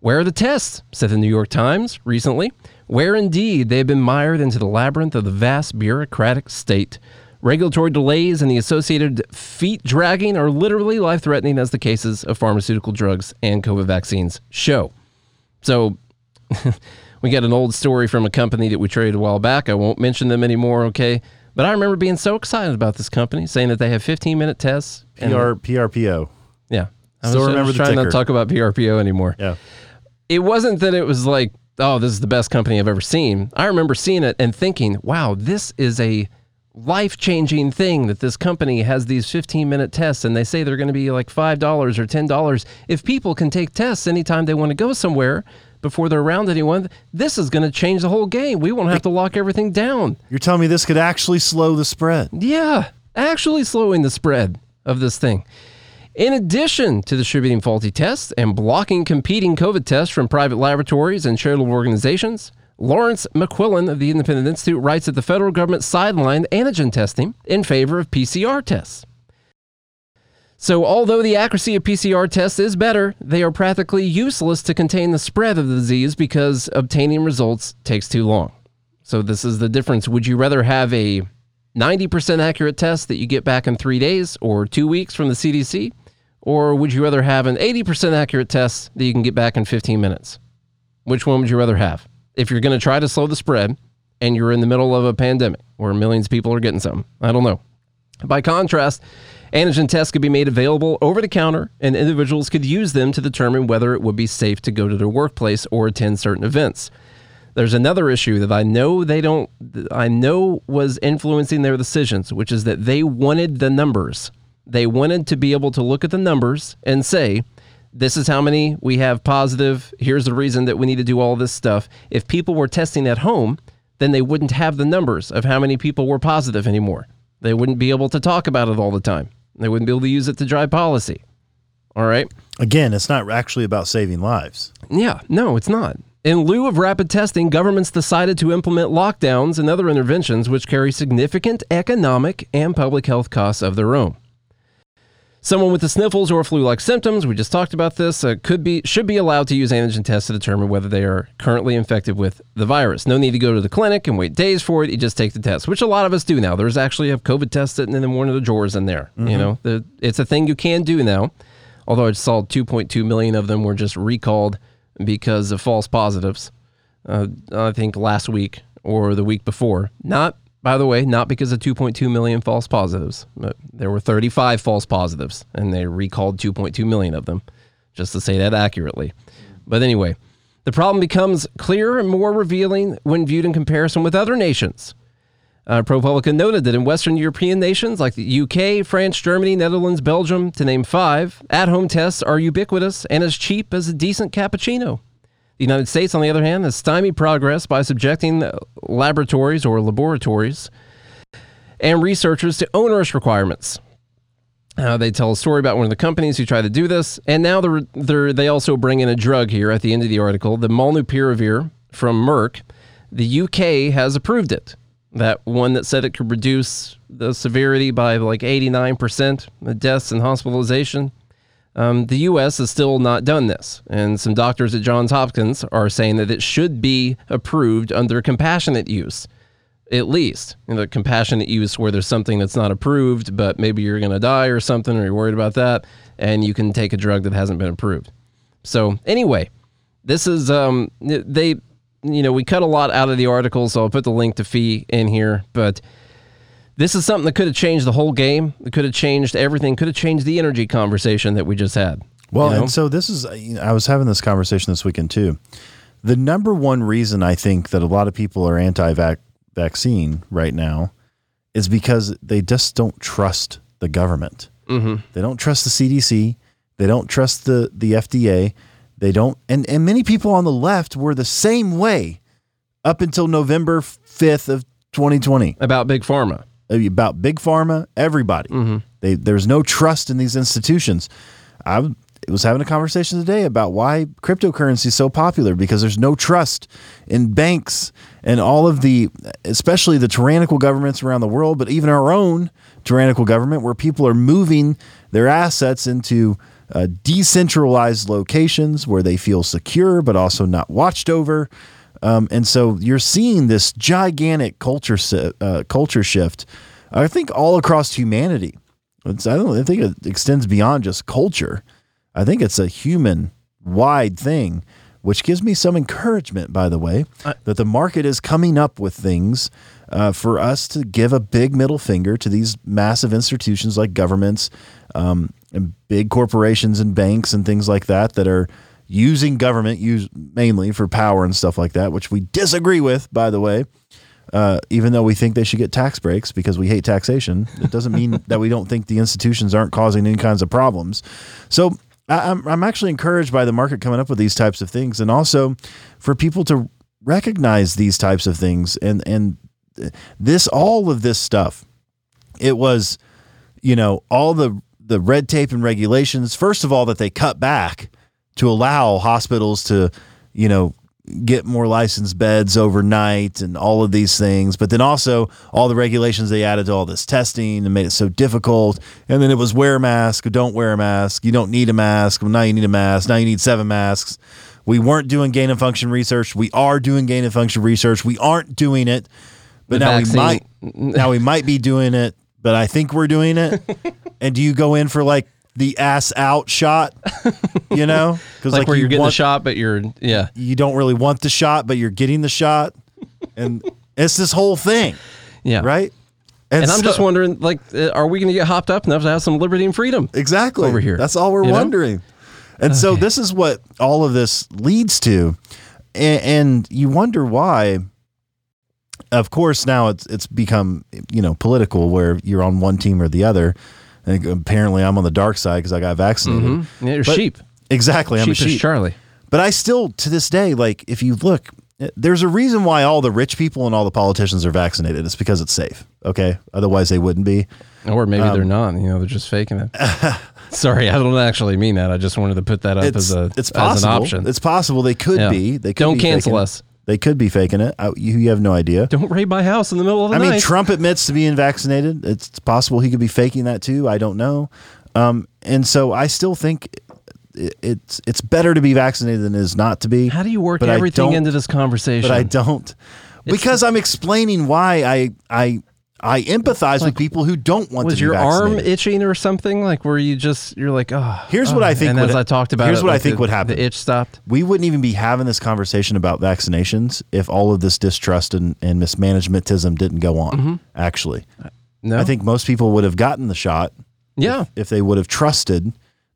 Where are the tests? said the New York Times recently. Where indeed they have been mired into the labyrinth of the vast bureaucratic state. Regulatory delays and the associated feet dragging are literally life threatening, as the cases of pharmaceutical drugs and COVID vaccines show. So, we got an old story from a company that we traded a while back. I won't mention them anymore, okay? But I remember being so excited about this company, saying that they have 15 minute tests. and- PR, PRPO. yeah. I Still was, I remember was the trying not to talk about PRPO anymore Yeah. it wasn't that it was like, oh, this is the best company I've ever seen. I remember seeing it and thinking, wow, this is a life changing thing that this company has these 15 minute tests and they say they're going to be like $5 or $10. If people can take tests anytime they want to go somewhere before they're around anyone, this is going to change the whole game. We won't have to lock everything down. You're telling me this could actually slow the spread. Yeah, actually slowing the spread of this thing. In addition to distributing faulty tests and blocking competing COVID tests from private laboratories and charitable organizations, Lawrence McQuillan of the Independent Institute writes that the federal government sidelined antigen testing in favor of PCR tests. So, although the accuracy of PCR tests is better, they are practically useless to contain the spread of the disease because obtaining results takes too long. So, this is the difference. Would you rather have a 90% accurate test that you get back in three days or two weeks from the CDC? Or would you rather have an 80% accurate test that you can get back in 15 minutes? Which one would you rather have? If you're going to try to slow the spread and you're in the middle of a pandemic where millions of people are getting something, I don't know. By contrast, antigen tests could be made available over the counter, and individuals could use them to determine whether it would be safe to go to their workplace or attend certain events. There's another issue that I know they don't, I know was influencing their decisions, which is that they wanted the numbers. They wanted to be able to look at the numbers and say, this is how many we have positive. Here's the reason that we need to do all this stuff. If people were testing at home, then they wouldn't have the numbers of how many people were positive anymore. They wouldn't be able to talk about it all the time. They wouldn't be able to use it to drive policy. All right. Again, it's not actually about saving lives. Yeah, no, it's not. In lieu of rapid testing, governments decided to implement lockdowns and other interventions which carry significant economic and public health costs of their own. Someone with the sniffles or flu-like symptoms, we just talked about this, uh, could be should be allowed to use antigen tests to determine whether they are currently infected with the virus. No need to go to the clinic and wait days for it. You just take the test, which a lot of us do now. There's actually a COVID test sitting in one of the drawers in there. You know, the, it's a thing you can do now. Although I saw 2.2 million of them were just recalled because of false positives. Uh, I think last week or the week before. Not by the way, not because of 2.2 million false positives. But there were 35 false positives, and they recalled 2.2 million of them, just to say that accurately. But anyway, the problem becomes clearer and more revealing when viewed in comparison with other nations. Uh, ProPublica noted that in Western European nations like the UK, France, Germany, Netherlands, Belgium, to name five, at home tests are ubiquitous and as cheap as a decent cappuccino. The United States, on the other hand, has stymied progress by subjecting laboratories or laboratories and researchers to onerous requirements. Uh, they tell a story about one of the companies who tried to do this, and now they're, they're, they also bring in a drug here at the end of the article, the molnupiravir from Merck. The UK has approved it. That one that said it could reduce the severity by like 89%, the deaths and hospitalization. Um, the U.S. has still not done this, and some doctors at Johns Hopkins are saying that it should be approved under compassionate use, at least. You know, compassionate use where there's something that's not approved, but maybe you're going to die or something, or you're worried about that, and you can take a drug that hasn't been approved. So anyway, this is um, they, you know, we cut a lot out of the article, so I'll put the link to FEE in here, but this is something that could have changed the whole game. It could have changed everything. Could have changed the energy conversation that we just had. Well, you know? and so this is, you know, I was having this conversation this weekend too. The number one reason I think that a lot of people are anti vaccine right now is because they just don't trust the government. Mm-hmm. They don't trust the CDC. They don't trust the, the FDA. They don't, and, and many people on the left were the same way up until November 5th of 2020 about big pharma. About big pharma, everybody. They, there's no trust in these institutions. I was having a conversation today about why cryptocurrency is so popular because there's no trust in banks and all of the, especially the tyrannical governments around the world, but even our own tyrannical government, where people are moving their assets into uh, decentralized locations where they feel secure but also not watched over. Um, and so you're seeing this gigantic culture si- uh, culture shift. I think all across humanity. It's, I don't I think it extends beyond just culture. I think it's a human wide thing, which gives me some encouragement. By the way, that the market is coming up with things uh, for us to give a big middle finger to these massive institutions like governments um, and big corporations and banks and things like that that are using government use mainly for power and stuff like that, which we disagree with, by the way. Uh, even though we think they should get tax breaks because we hate taxation, it doesn't mean that we don't think the institutions aren't causing any kinds of problems. So I, I'm I'm actually encouraged by the market coming up with these types of things, and also for people to recognize these types of things and and this all of this stuff. It was, you know, all the the red tape and regulations. First of all, that they cut back to allow hospitals to, you know, get more licensed beds overnight and all of these things. But then also all the regulations they added to all this testing and made it so difficult. And then it was wear a mask, don't wear a mask. You don't need a mask. Well, now you need a mask. Now you need seven masks. We weren't doing gain of function research. We are doing gain of function research. We aren't doing it, but The now vaccine- we might. Now we might be doing it, but I think we're doing it. and do you go in for like the ass out shot? You know, because Like, where you you're getting want- the shot, but you're yeah. you don't really want the shot, but you're getting the shot, and it's this whole thing, Yeah. right? And I'm just wondering, like, uh, are we going to get hopped up enough to have some liberty and freedom? exactly over here, That's all we're you know? wondering. And so this is what all of this leads to, and, and you wonder why. Of course, now it's it's become you know political where you're on one team or the other. And apparently, I'm on the dark side because I got vaccinated. Mm-hmm. Yeah, you're But- sheep. Exactly, I'm a sheep. Charlie. But I still, to this day, like if you look, there's a reason why all the rich people and all the politicians are vaccinated. It's because it's safe. Okay, otherwise they wouldn't be. Or maybe Um, they're not. You know, they're just faking it. Sorry, I don't actually mean that. I just wanted to put that up as a it's as an option. It's possible they could Yeah. be. They could Don't cancel us. They could be faking it. I, you, you have no idea. Don't raid my house in the middle of the I night. I mean, Trump admits to being vaccinated. It's possible he could be faking that too. I don't know. Um, and so I still think it, it's it's better to be vaccinated than it is not to be. How do you work everything into this conversation? But I don't because I'm explaining why I I I empathize with people who don't want was to be your arm itching or something? Like where you just you're like, oh. Here's oh," what I think And would- as I talked about, here's it, what I think the- would happen. The itch stopped. we wouldn't even be having this conversation about vaccinations if all of this distrust and, and mismanagementism didn't go on. Mm-hmm. Actually, No, I think most people would have gotten the shot yeah. if they would have trusted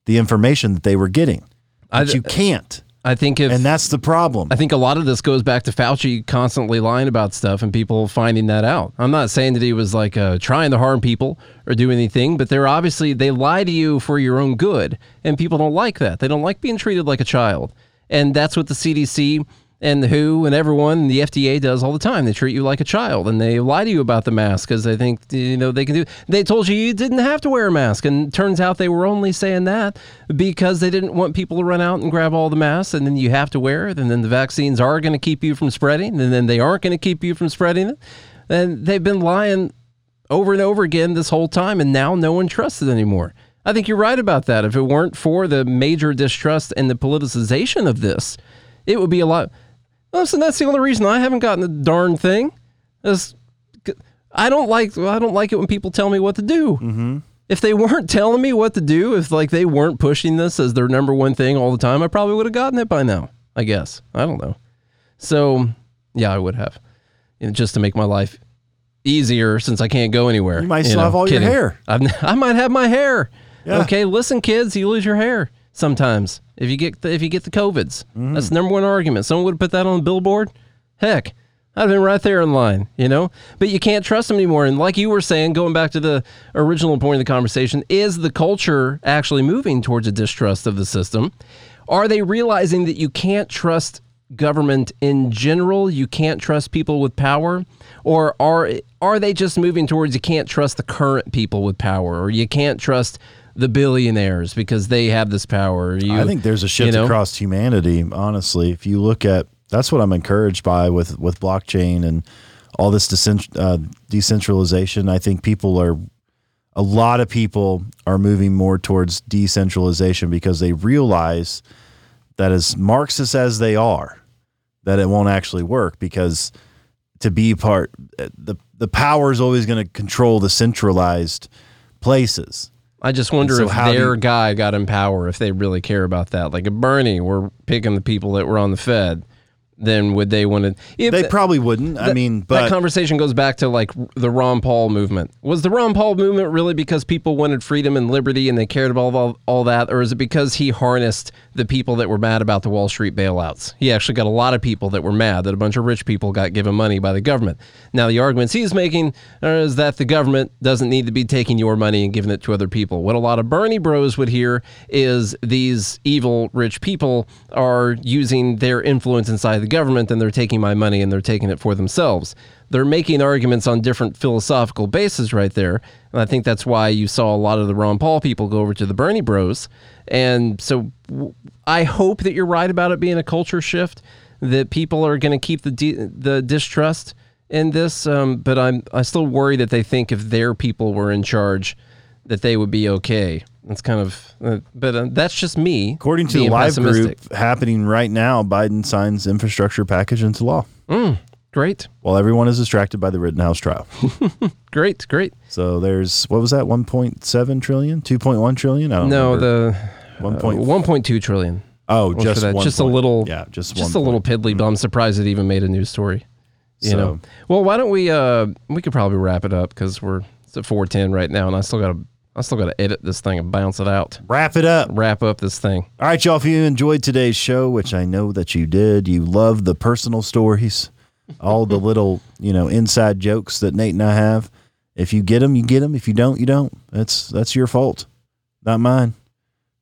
the information that they were getting. I, But you can't, I think if and that's the problem. I think a lot of this goes back to Fauci constantly lying about stuff and people finding that out. I'm not saying that he was like uh, trying to harm people or do anything, but they're obviously they lie to you for your own good, and people don't like that. They don't like being treated like a child, and that's what the CDC and the WHO and everyone and the FDA does all the time. They treat you like a child, and they lie to you about the mask because they think you know they can do. They told you you didn't have to wear a mask, and turns out they were only saying that because they didn't want people to run out and grab all the masks, and then you have to wear it, and then the vaccines are going to keep you from spreading, and then they aren't going to keep you from spreading it, and they've been lying over and over again this whole time, and now no one trusts it anymore. I think you're right about that. If it weren't for the major distrust and the politicization of this, it would be a lot. Listen, that's the only reason I haven't gotten the darn thing. Is I don't like I don't like it when people tell me what to do. Mm-hmm. If they weren't telling me what to do, if like they weren't pushing this as their number one thing all the time, I probably would have gotten it by now. I guess I don't know. So yeah, I would have, you know, just to make my life easier since I can't go anywhere. You might still know, have all your hair. I've, I might have my hair. Yeah. Okay, listen, kids, you lose your hair sometimes if you get the, if you get the covids. Mm-hmm. That's the number one argument. Someone would have put that on a billboard. Heck, I'd have been right there in line, you know. But you can't trust them anymore. And like you were saying, going back to the original point of the conversation, is the culture actually moving towards a distrust of the system? Are they realizing that you can't trust government in general? You can't trust people with power, or are are they just moving towards you can't trust the current people with power, or you can't trust the billionaires because they have this power? You, I think there's a shift you know? across humanity. Honestly, if you look at that's what I'm encouraged by with with blockchain and all this decent, uh, decentralization. I think people are a lot of people are moving more towards decentralization because they realize that as Marxist as they are, that it won't actually work because to be part the the power is always going to control the centralized places. I just wonder so if their you- guy got in power, if they really care about that. Like if Bernie were picking the people that were on the Fed, then would they want to? If They probably wouldn't. I mean, but that conversation goes back to like the Ron Paul movement. Was the Ron Paul movement really because people wanted freedom and liberty and they cared about all, all that, or is it because he harnessed the people that were mad about the Wall Street bailouts? He actually got a lot of people that were mad that a bunch of rich people got given money by the government. Now the arguments he's making is that the government doesn't need to be taking your money and giving it to other people. What a lot of Bernie Bros would hear is these evil rich people are using their influence inside the government and they're taking my money and they're taking it for themselves. They're making arguments on different philosophical bases right there. And I think that's why you saw a lot of the Ron Paul people go over to the Bernie Bros. And so I hope that you're right about it being a culture shift, that people are going to keep the the distrust in this. Um, but I'm I still worry that they think if their people were in charge, that they would be okay. That's kind of, uh, but uh, that's just me. According to the live group happening right now, Biden signs infrastructure package into law Great, while everyone is distracted by the Rittenhouse trial. great, great. so there's what was that 1.7 trillion, 2.1 trillion? I don't No, remember. the One uh, point- 1.2 trillion. oh, just that. just a little yeah, just just a little point. piddly, but I'm surprised it even made a news story. You So- know. Well, why don't we uh we could probably wrap it up cuz we're it's at 410 right now and I still got to I still got to edit this thing and bounce it out. Wrap it up. Wrap up this thing. All right, y'all. If you enjoyed today's show, which I know that you did, you love the personal stories, all the little you know inside jokes that Nate and I have. If you get them, you get them. If you don't, you don't. That's that's your fault, not mine.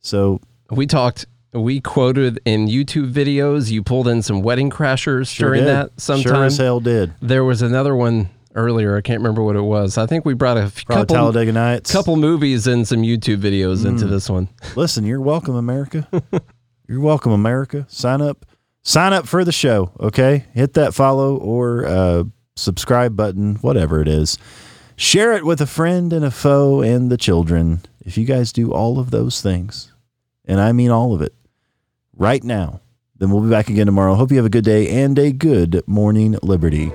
So We talked we quoted in YouTube videos, you pulled in some wedding crashers sure during did. that sure sometime. as hell did. there was another one earlier, I can't remember what it was. I think we brought a Probably couple Talladega Nights. A couple movies and some YouTube videos into Mm. this one. Listen, you're welcome, America. you're welcome, America. Sign up. Sign up for the show. Okay, hit that follow or uh, subscribe button, whatever it is. Share it with a friend and a foe and the children. if you guys do all of those things, and I mean all of it, right now, then we'll be back again tomorrow. Hope you have a good day and a good morning, Liberty.